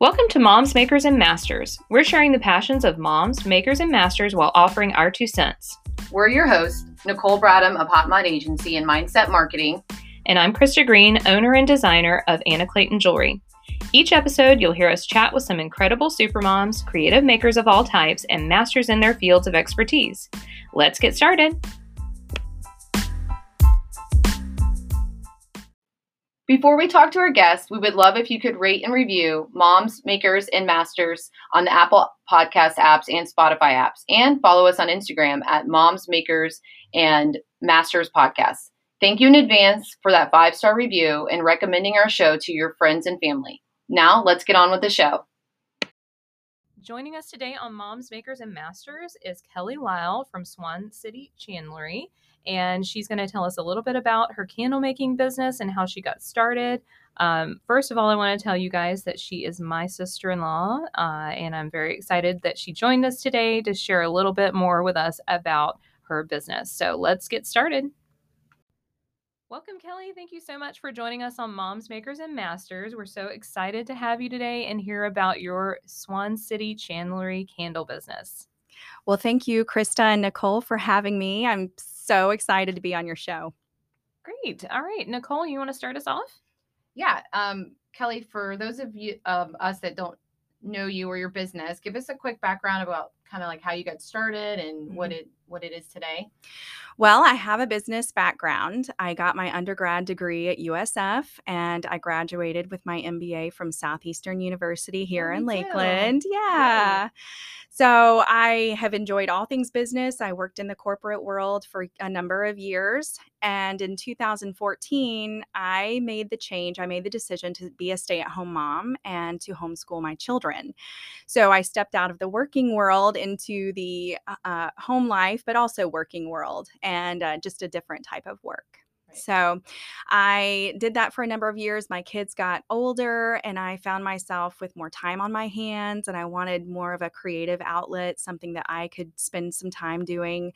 Welcome to Moms, Makers, and Masters. We're sharing the passions of moms, makers, and masters while offering our two cents. We're your hosts, Nicole Bradham of Hot Mod Agency and Mindset Marketing. And I'm Krista Green, owner and designer of Anna Clayton Jewelry. Each episode, you'll hear us chat with some incredible supermoms, creative makers of all types, and masters in their fields of expertise. Let's get started. Before we talk to our guests, we would love if you could rate and review Moms, Makers, and Masters on the Apple Podcast apps and Spotify apps, and follow us on Instagram at Moms, Makers, and Masters Podcast. Thank you in advance for that five star review and recommending our show to your friends and family. Now, let's get on with the show. Joining us today on Moms, Makers, and Masters is Kelly Lyle from Swan City Chandlery and she's going to tell us a little bit about her candle making business and how she got started. Um, first of all, I want to tell you guys that she is my sister in law, uh, and I'm very excited that she joined us today to share a little bit more with us about her business. So let's get started. Welcome, Kelly. Thank you so much for joining us on Moms, Makers, and Masters. We're so excited to have you today and hear about your Swan City Chandlery candle business. Well, thank you, Krista and Nicole, for having me. I'm so excited to be on your show. Great. All right, Nicole, you want to start us off? Yeah. Um, Kelly, for those of you of us that don't know you or your business, give us a quick background about kind of like how you got started and mm-hmm. what it what it is today. Well, I have a business background. I got my undergrad degree at USF and I graduated with my MBA from Southeastern University here oh, in Lakeland. Too. Yeah. So I have enjoyed all things business. I worked in the corporate world for a number of years. And in 2014, I made the change. I made the decision to be a stay at home mom and to homeschool my children. So I stepped out of the working world into the uh, uh home life, but also working world and uh, just a different type of work. So I did that for a number of years. My kids got older and I found myself with more time on my hands and I wanted more of a creative outlet, something that I could spend some time doing.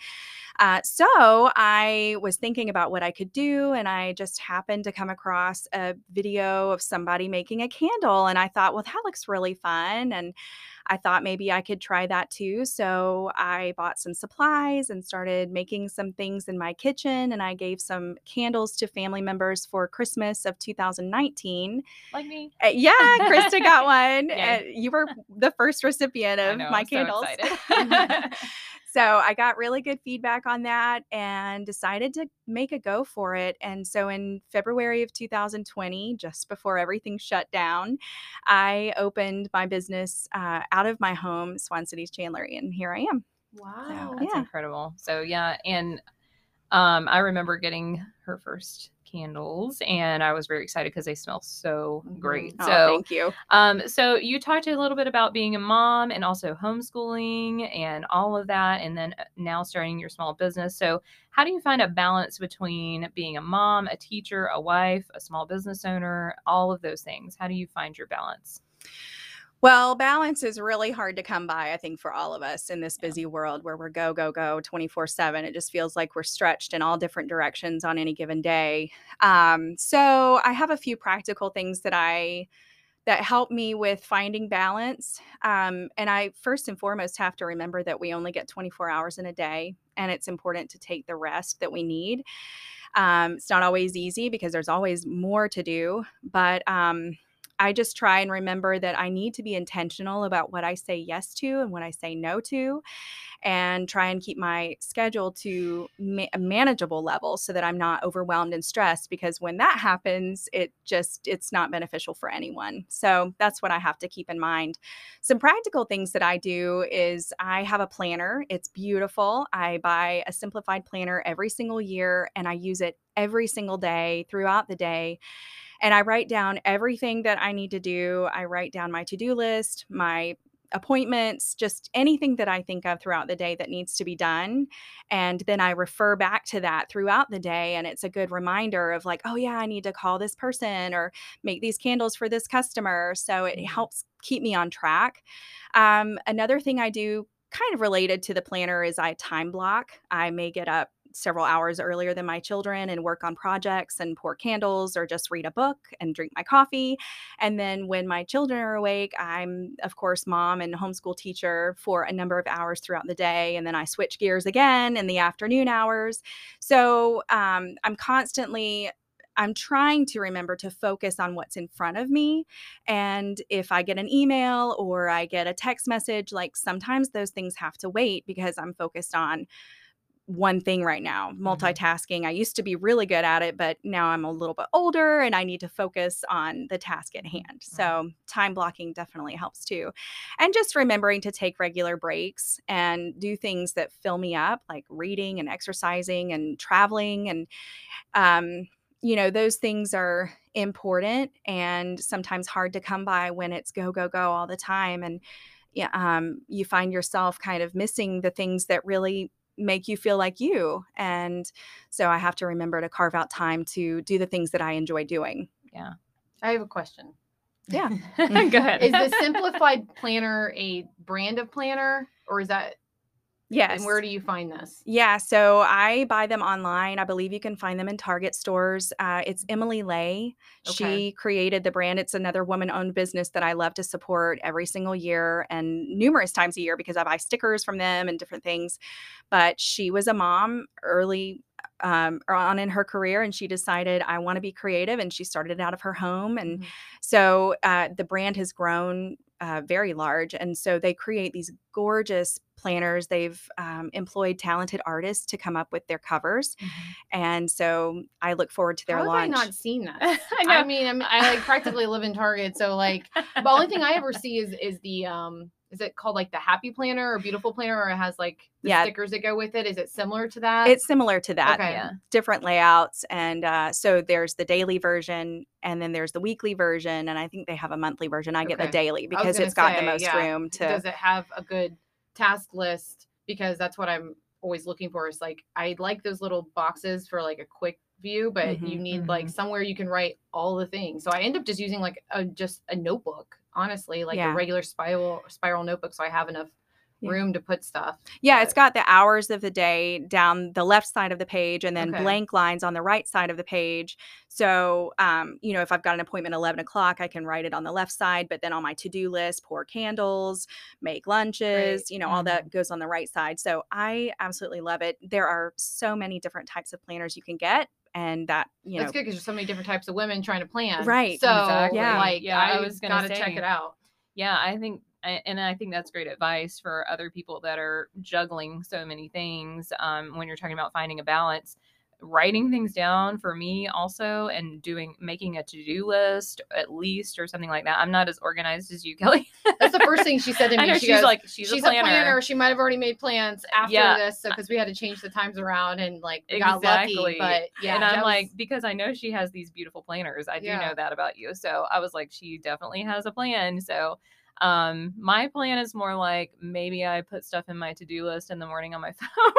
Uh, so I was thinking about what I could do and I just happened to come across a video of somebody making a candle and I thought, well, that looks really fun. And I thought maybe I could try that too. So I bought some supplies and started making some things in my kitchen. And I gave some candles to family members for Christmas of 2019. Like me. Uh, yeah, Krista got one. Uh, you were the first recipient of know, my I'm candles. So So I got really good feedback on that and decided to make a go for it. And so in February of 2020, just before everything shut down, I opened my business uh, out of my home, Swan City's Chandlery, and here I am. Wow, so, that's yeah. incredible. So yeah, and um, I remember getting her first candles and I was very excited because they smell so mm-hmm. great. Oh, so thank you. Um, so you talked a little bit about being a mom and also homeschooling and all of that, and then uh, now starting your small business. So how do you find a balance between being a mom, a teacher, a wife, a small business owner, all of those things? How do you find your balance? Well, balance is really hard to come by, I think, for all of us in this busy world where we're go, go, go 24 7. It just feels like we're stretched in all different directions on any given day. Um, so I have a few practical things that I that help me with finding balance. Um, and I first and foremost have to remember that we only get 24 hours in a day, and it's important to take the rest that we need. Um, it's not always easy because there's always more to do, but um, I just try and remember that I need to be intentional about what I say yes to and what I say no to, and try and keep my schedule to ma- a manageable level so that I'm not overwhelmed and stressed. Because when that happens, it just it's not beneficial for anyone. So that's what I have to keep in mind. Some practical things that I do is I have a planner. It's beautiful. I buy a simplified planner every single year, and I use it every single day throughout the day and I write down everything that I need to do. I write down my to do list, my appointments, just anything that I think of throughout the day that needs to be done. And then I refer back to that throughout the day. And it's a good reminder of like, oh, yeah, I need to call this person or make these candles for this customer. So it mm-hmm. helps keep me on track. Um, another thing I do kind of related to the planner is I time block. I may get up several hours earlier than my children and work on projects and pour candles or just read a book and drink my coffee. And then when my children are awake, I'm, of course, mom and homeschool teacher for a number of hours throughout the day. And then I switch gears again in the afternoon hours. So um, I'm constantly I'm trying to remember to focus on what's in front of me. And if I get an email or I get a text message, like sometimes those things have to wait because I'm focused on one thing right now multitasking. I used to be really good at it but now i'm a little bit older and i need to focus on the task at hand. So time blocking definitely helps too. And just remembering to take regular breaks and do things that fill me up like reading and exercising and traveling and um, you know those things are important and sometimes hard to come by when it's go go go all the time. And yeah, um, you find yourself kind of missing the things that really make you feel like you and so i have to remember to carve out time to do the things that i enjoy doing Yeah. I have a question. Yeah. Go ahead. Is the simplified planner a brand of planner or is that yes and where do you find this? Yeah, so I buy them online. I believe you can find them in Target stores. Uh, it's Emily Ley. Okay. She created the brand. It's another woman owned business that I love to support every single year and numerous times a year because I buy stickers from them and different things. But she was a mom early um, on in her career and she decided, I want to be creative. And she started it out of her home. And Mhm. so uh, the brand has grown uh, very large. And so they create these gorgeous planners. They've um, employed talented artists to come up with their covers. And so I look forward to their How launch. I not seen that? I I, mean, I'm, I like practically live in Target, so like the only thing I ever see is is the um is it called like the Happy Planner or Beautiful Planner or it has like the Yeah. stickers that go with it? Is it similar to that? it's similar to that. Okay. yeah. different layouts and uh, so there's the daily version and then there's the weekly version and i think they have a monthly version i get the daily because it's got the most yeah. room to Does it have a good task list? Because that's what I'm always looking for. Is like I like those little boxes for like a quick view, but you Mhm, need like mhm. somewhere you can write all the things. So I end up just using like a just a notebook, honestly, like Yeah. a regular spiral spiral notebook, so I have enough Yeah. room to put stuff. yeah it's got the hours of the day down the left side of the page and then Okay. blank lines on the right side of the page so um, you know if i've got an appointment 11 o'clock i can write it on the left side but then on my to-do list pour candles make lunches you know all that goes on the right side so i absolutely love it there are so many different types of planners you can get and that you know That's good because there's so many different types of women trying to plan. Right, So exactly. Yeah. like Yeah, I I, was was gonna gotta check it out. Yeah, I think, and I think that's great advice for other people that are juggling so many things. Um, when you're talking about finding a balance, writing things down for me also, and doing making a to do list at least or something like that. I'm not as organized as you, Kelly. That's the first thing she said to me. I know she she's goes, like she's, she's, a planner. She might have already made plans after Yeah. this, so because we had to change the times around and like we got lucky. But yeah, and I'm that like, because I know she has these beautiful planners. I do Yeah. know that about you. So I was like, she definitely has a plan. So um my plan is more like maybe I put stuff in my to-do list in the morning on my phone.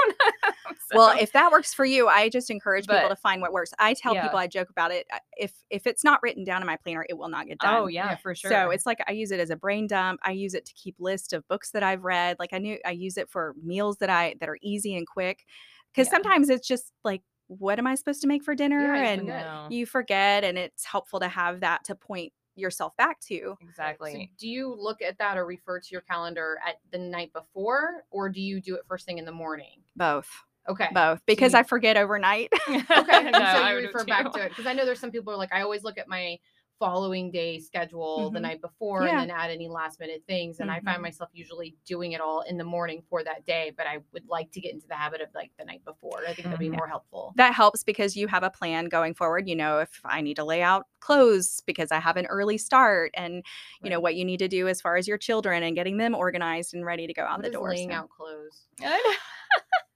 So- well if that works for you i just encourage people to find what works i tell Yeah. people i joke about it if if it's not written down in my planner it will not get done oh yeah, Yeah. for sure. So it's like I use it as a brain dump. I use it to keep list of books that I've read. Like I knew I use it for meals that I that are easy and quick. Because Yeah. sometimes it's just like, what am I supposed to make for dinner? Yeah, and forget. You forget, and it's helpful to have that to point yourself back to. So exactly. do you look at that or refer to your calendar at the night before, or do you do it first thing in the morning? Both, Okay. both, because you- I forget overnight. Okay. No, so I you would refer back to it because I know there's some people who are like I always look at my following day schedule the Mhm. night before Yeah. and then add any last minute things and I find Mhm. myself usually doing it all in the morning for that day but I would like to get into the habit of like the night before I think that'd be Mhm. more helpful that helps because you have a plan going forward. You know, if I need to lay out clothes because I have an early start, and you know what you need to do as far as your children and getting them organized and ready to go out What the door. laying so- out clothes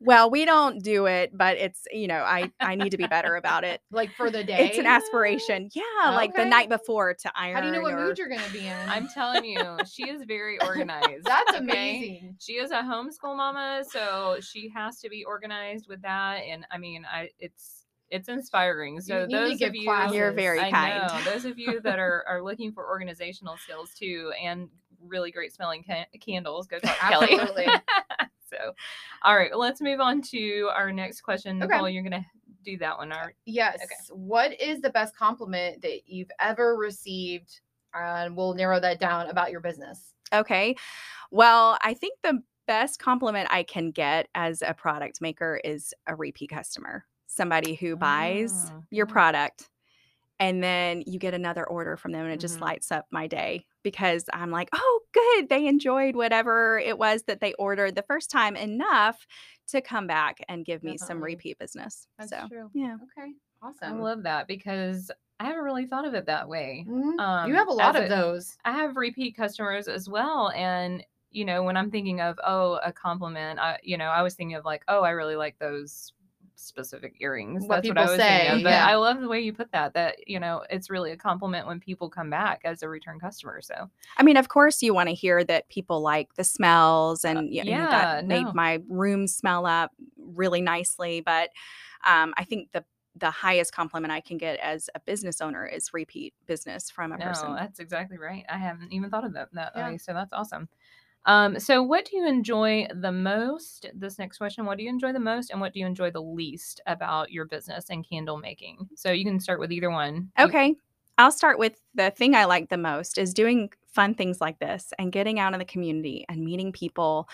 Well, we don't do it, but it's you know I I need to be better about it. like for the day It's an aspiration, yeah, like the night before to iron. how do you know what or- mood you're gonna be in I'm telling you, she is very organized. that's okay? amazing She is a homeschool mama, so she has to be organized with that. And I mean, I it's it's inspiring. So need to those give of you, classes. You're very I kind. know those of you that are are looking for organizational skills too, and really great smelling ca- candles, go talk to Kelly. Absolutely. So, all right, let's move on to our next question. Okay. Nicole, you're gonna do that one. All right. Yes. Okay. What is the best compliment that you've ever received? And we'll narrow that down about your business. Okay. Well, I think the best compliment I can get as a product maker is a repeat customer, somebody who buys Ah, your product and then you get another order from them and it just Mhm. lights up my day because I'm like, "Oh, good. They enjoyed whatever it was that they ordered the first time enough to come back and give me some repeat business." That's so, true. yeah. Okay. Awesome. I love that because I haven't really thought of it that way. Mhm. Um, you have a lot as of those. I have repeat customers as well, and you know, when I'm thinking of oh, a compliment, I you know, I was thinking of like, oh, I really like those specific earrings. What That's what I people was thinking say, of. But yeah. I love the way you put that. That you know, it's really a compliment when people come back as a return customer. So I mean, of course, you want to hear that people like the smells and you know, yeah, that made my room smell up really nicely. But um, I think the the highest compliment I can get as a business owner is repeat business from a no, person. that's exactly right. I haven't even thought of that that Yeah. way. So that's awesome. Um, so what do you enjoy the most? This next question, what do you enjoy the most and what do you enjoy the least about your business and candle making? So you can start with either one. Okay. I'll start with the thing I like the most is doing fun things like this and getting out in the community and meeting people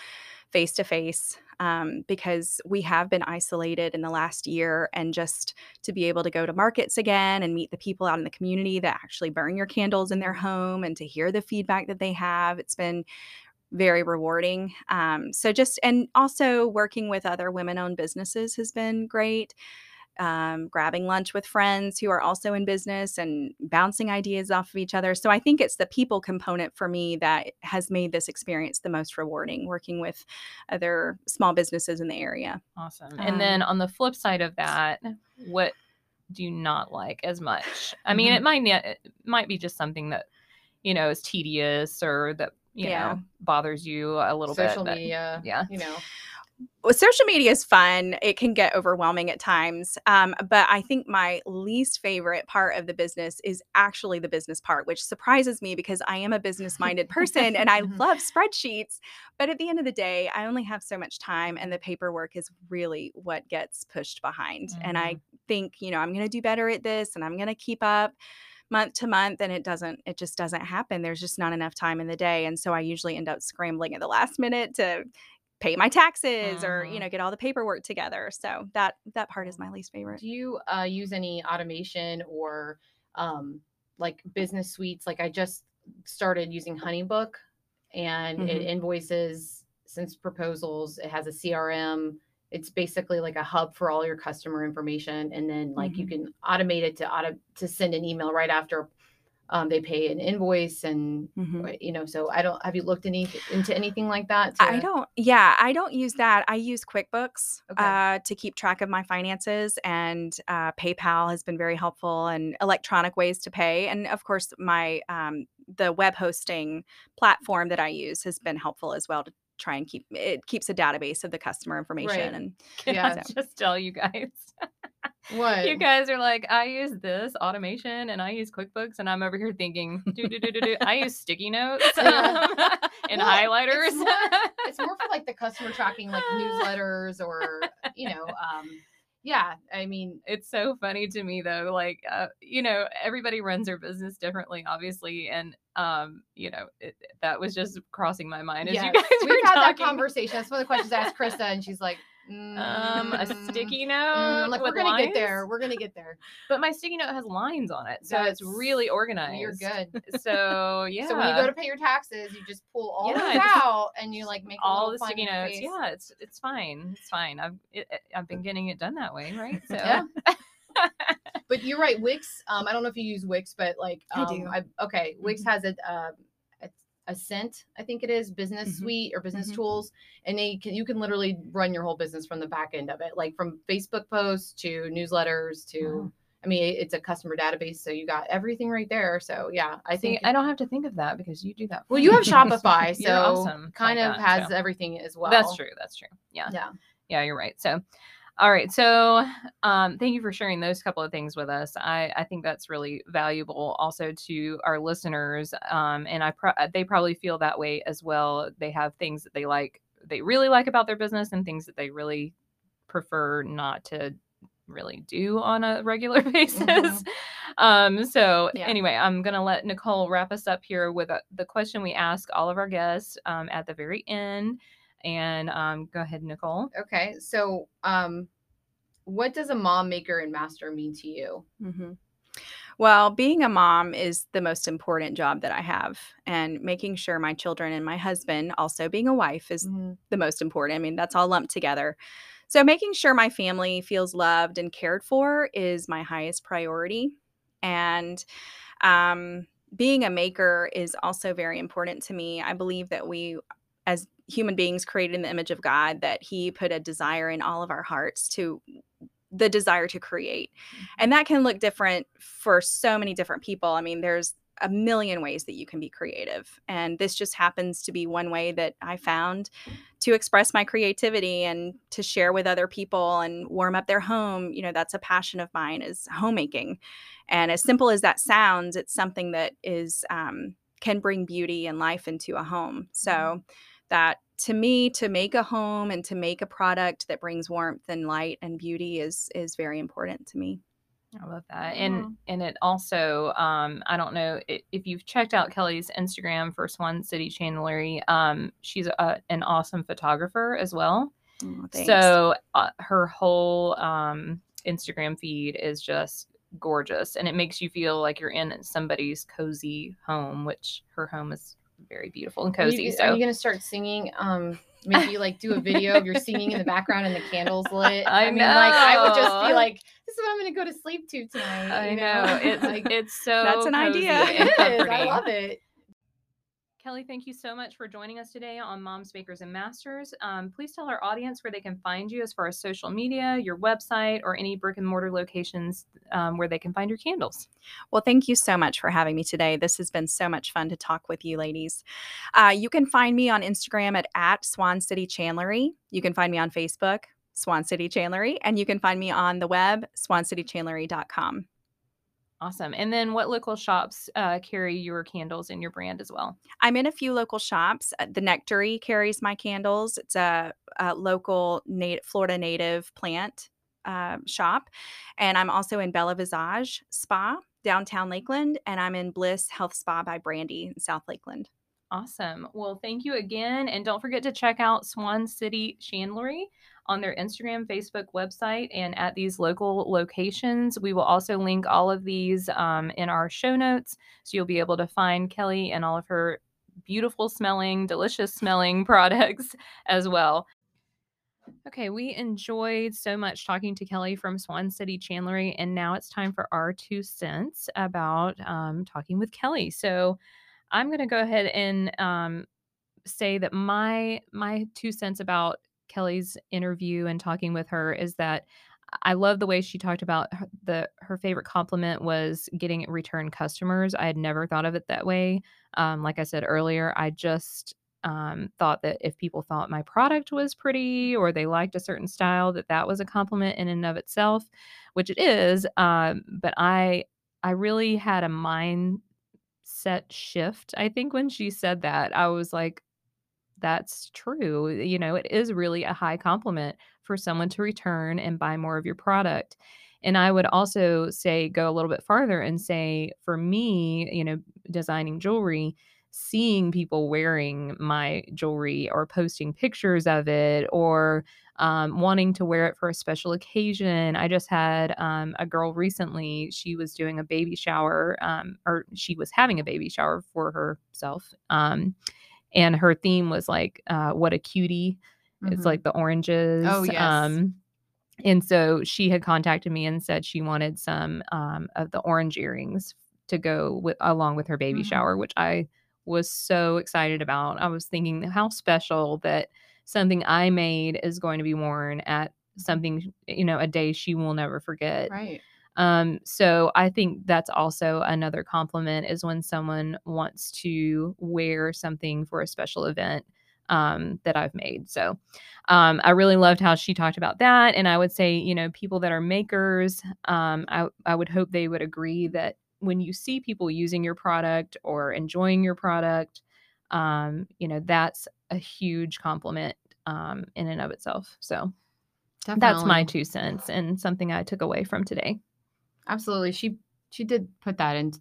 face to face um, because we have been isolated in the last year and just to be able to go to markets again and meet the people out in the community that actually burn your candles in their home and to hear the feedback that they have it's been very rewarding um, so just and also working with other women owned businesses has been great um, grabbing lunch with friends who are also in business and bouncing ideas off of each other. So I think it's the people component for me that has made this experience the most rewarding, working with other small businesses in the area. Awesome. And then Um, on the flip side of that, what do you not like as much? I mean, Mhm. it might it might be just something that you know is tedious or that you Yeah. know bothers you a little Social bit. but- media. yeah. You know. Well, social media is fun. It can get overwhelming at times. Um, but I think my least favorite part of the business is actually the business part, which surprises me because I am a business minded person and I Mhm. love spreadsheets. But at the end of the day, I only have so much time, and the paperwork is really what gets pushed behind. And I think, you know, I'm going to do better at this and I'm going to keep up month to month and it doesn't it just doesn't happen there's just not enough time in the day and so i usually end up scrambling at the last minute to pay my taxes or you Mhm. know get all the paperwork together so that that part is my least favorite Do you uh, use any automation or um, like business suites? Like I just started using HoneyBook, and it Mhm. invoices, since proposals. It has a CRM. It's basically like a hub for all your customer information, and then like you can automate it to auto to send an email right after um, they pay an invoice, and Mhm. you know. So I don't. Have you looked any into anything like that? I don't, yeah, I don't use that. I use QuickBooks Okay. uh, to keep track of my finances, and uh, PayPal has been very helpful, and electronic ways to pay. And of course, my um, the web hosting platform that I use has been helpful as well to try and keep it keeps a database of the customer information. Right. And Can Yeah. I just tell you guys? What? you guys are like, I use this automation and I use QuickBooks, and I'm over here thinking, do do do do do. I use sticky notes um, and Well, highlighters. it's more- it's more for like the customer tracking like newsletters or you know um yeah i mean it's so funny to me though like uh, you know everybody runs their business differently obviously and um you know it, that was just crossing my mind as yeah, you guys we've were had that conversation. That's one of the questions i asked krista and she's like um a mm, sticky mm, note I'm like we're gonna get there we're gonna get there. But my sticky note has lines on it so it's really organized. you're good. So yeah so when you go to pay your taxes you just pull all Yeah, those I just- out and you like make all little the sticky notes. face. yeah it's it's fine it's fine. I've it, it- i've been getting it done that way right? So Yeah. but you're right wix um i don't know if you use wix but like I um, do. I, okay wix Mm-hmm. has a uh, a- Ascend, I think it is business Mhm. suite or business Mhm. tools, and they can you can literally run your whole business from the back end of it, like from Facebook posts to newsletters to. Wow. I mean, it's a customer database, so you got everything right there. So yeah, I think. i don't have to think of that because you do that for well, you have Shopify, so awesome kind like of that, has so. everything as well. That's true. That's true. Yeah. Yeah. Yeah, you're right. So, all right. So, um, thank you for sharing those couple of things with us. I, I think that's really valuable also to our listeners. Um, and I pro- they probably feel that way as well. They have things that they like they really like about their business and things that they really prefer not to really do on a regular basis. Mhm. Um, so Yeah. anyway, I'm gonna let Nicole wrap us up here with uh the question we ask all of our guests um, at the very end. And um, go ahead, Nicole. Okay, so um, what does a mom maker and master mean to you? hmm Well, being a mom is the most important job that I have, and making sure my children and my husband, also being a wife, is the most important. I mean, that's all lumped together. So, making sure my family feels loved and cared for is my highest priority. And um, being a maker is also very important to me. I believe that we, as human beings created in the image of God, that He put a desire in all of our hearts to the desire to create. And that can look different for so many different people. I mean, there's a million ways that you can be creative. And this just happens to be one way that I found to express my creativity and to share with other people and warm up their home. You know, that's a passion of mine is homemaking. And as simple as that sounds, it's something that is um, can bring beauty and life into a home. So that to me to make a home and to make a product that brings warmth and light and beauty is is very important to me. I love that. And and it also um I don't know if you've checked out Kelly's Instagram for Swan City Chandlery. Um she's a, an awesome photographer as well. Oh. So uh, her whole um Instagram feed is just gorgeous and it makes you feel like you're in somebody's cozy home, which her home is very beautiful and Are cozy. you, so are you gonna start singing? Um, maybe like do a video of your singing in the background and the candles lit. I mean, like I would just be like, "This is what I'm gonna go to sleep to tonight." I you know it's like, it's so That's an cozy idea. it is. I love it. Kelly, thank you so much for joining us today on Moms, Bakers, and Masters. Um, please tell our audience where they can find you as far as social media, your website, or any brick and mortar locations um, where they can find your candles. Well, thank you so much for having me today. This has been so much fun to talk with you ladies. Uh, you can find me on Instagram at, at Swan City Chandlery. You can find me on Facebook, Swan City Chandlery, and you can find me on the web, swancitychandlery.com. Awesome. And then what local shops uh, carry your candles and your brand as well? I'm in a few local shops. Uh, The Nectary carries my candles. It's a, a local native, Florida native plant uh, shop. And I'm also in Bella Visage Spa, downtown Lakeland. And I'm in Bliss Health Spa by Brandy in South Lakeland. Awesome. Well, thank you again. And don't forget to check out Swan City Chandlery on their Instagram, Facebook, website, and at these local locations. We will also link all of these um, in our show notes. So you'll be able to find Kelly and all of her beautiful smelling, delicious smelling products as well. Okay, we enjoyed so much talking to Kelly from Swan City Chandlery, and now it's time for our two cents about um, talking with Kelly. So I'm going to go ahead and um, say that my my two cents about Kelly's interview and talking with her is that I love the way she talked about her, the her favorite compliment was getting return customers. I had never thought of it that way. Um, like I said earlier, I just um, thought that if people thought my product was pretty or they liked a certain style, that that was a compliment in and of itself, which it is. Um, but I I really had a mindset shift. I think when she said that, I was like, that's true. You know, it is really a high compliment for someone to return and buy more of your product. And I would also say, go a little bit farther and say, for me, you know, designing jewelry, seeing people wearing my jewelry or posting pictures of it or um, wanting to wear it for a special occasion. I just had um, a girl recently, she was doing a baby shower, um, or she was having a baby shower for herself. And her theme was like, uh, what a cutie. It's Mhm. like the oranges. Oh, yes. Um, and so she had contacted me and said she wanted some um, of the orange earrings to go with along with her baby Mhm. shower, which I was so excited about. I was thinking how special that something I made is going to be worn at something, you know, a day she will never forget. Right. Um, so I think that's also another compliment is when someone wants to wear something for a special event um, that I've made. So um, I really loved how she talked about that. And I would say, you know, people that are makers, um, I, I would hope they would agree that when you see people using your product or enjoying your product, um, you know, that's a huge compliment um, in and of itself. So Definitely. that's my two cents and something I took away from today. Absolutely. She she did put that in,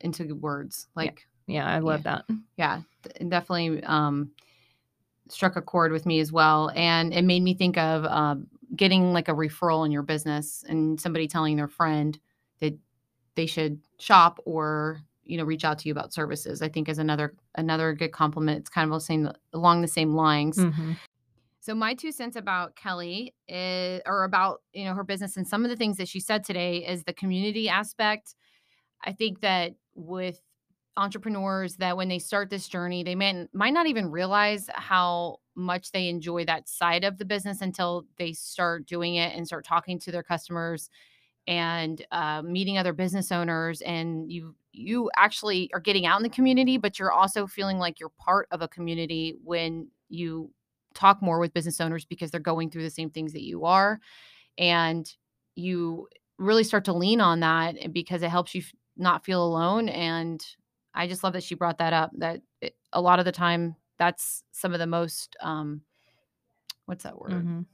into words. Like Yeah, I love that. yeah, definitely um, struck a chord with me as well, and it made me think of um, getting like a referral in your business and somebody telling their friend that they should shop or you know reach out to you about services. I think is another another good compliment. It's kind of the same along the same lines. Mhm. So my two cents about Kelly is, or about you know her business and some of the things that she said today is the community aspect. I think that with entrepreneurs that when they start this journey, they may, might not even realize how much they enjoy that side of the business until they start doing it and start talking to their customers and uh, meeting other business owners and you you actually are getting out in the community but you're also feeling like you're part of a community when you talk more with business owners because they're going through the same things that you are and you really start to lean on that because it helps you not feel alone and i just love that she brought that up that it, a lot of the time that's some of the most um what's that word Mhm.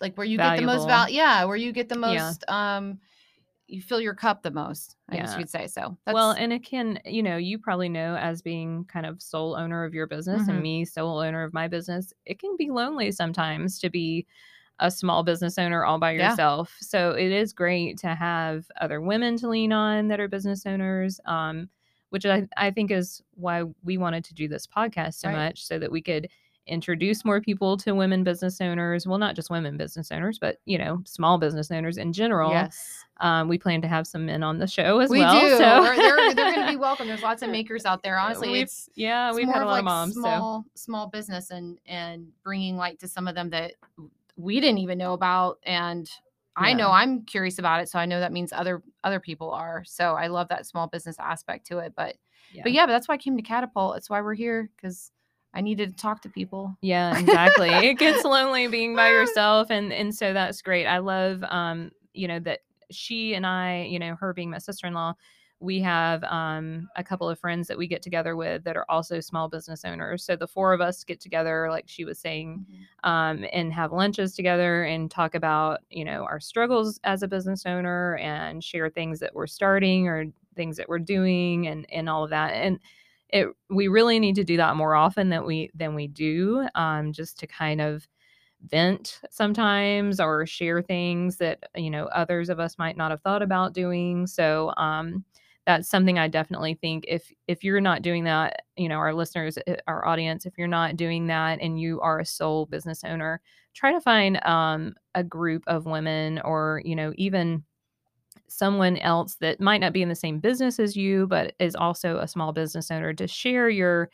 like where you get the most value. yeah where you get the Yeah. most um you fill your cup the most i guess you'd say so well, and it can, you know, you probably know as being kind of sole owner of your business Mhm. and me sole owner of my business, it can be lonely sometimes to be a small business owner all by Yeah. yourself. So it is great to have other women to lean on that are business owners, um, which I, I think is why we wanted to do this podcast so Right. much so that we could introduce more people to women business owners. Well, not just women business owners, but, you know, small business owners in general. yes Um, we plan to have some men on the show as we well. do So they're, they're going to be welcome there's lots of makers out there honestly We've- it's yeah, it's we've had a lot like of moms. So small small business and and bringing light to some of them that we didn't even know about and i know i'm curious about it so i know that means other other people are so i love that small business aspect to it but but yeah but that's why i came to catapult that's why we're here because i needed to talk to people Yeah, exactly. it gets lonely being by yourself and and so that's great. I love um, you know, that she and I, you know, her being my sister-in-law, we have um a couple of friends that we get together with that are also small business owners. So the four of us get together like she was saying um and have lunches together and talk about, you know, our struggles as a business owner and share things that we're starting or things that we're doing and and all of that. And it we really need to do that more often than we than we do um just to kind of vent sometimes or share things that you know others of us might not have thought about doing. So um that's something i definitely think if if you're not doing that you know our listeners uh, our audience if you're not doing that and you are a sole business owner try to find um a group of women or you know even someone else that might not be in the same business as you but is also a small business owner to share your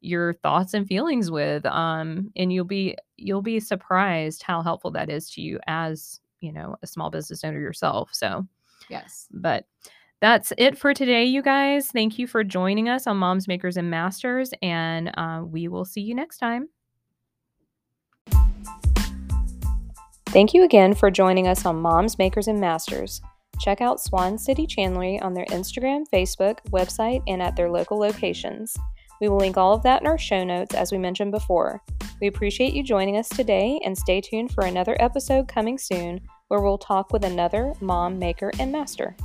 your thoughts and feelings with um and you'll be you'll be surprised how helpful that is to you as you know a small business owner yourself so. Yes. But that's it for today you guys. Thank you for joining us on moms makers and masters and uh, we will see you next time. Thank you again for joining us on Moms, Makers, and Masters. Check out Swan City Chandlery on their Instagram, Facebook, website, and at their local locations. We will link all of that in our show notes as we mentioned before. We appreciate you joining us today and stay tuned for another episode coming soon where we'll talk with another mom, maker, and master.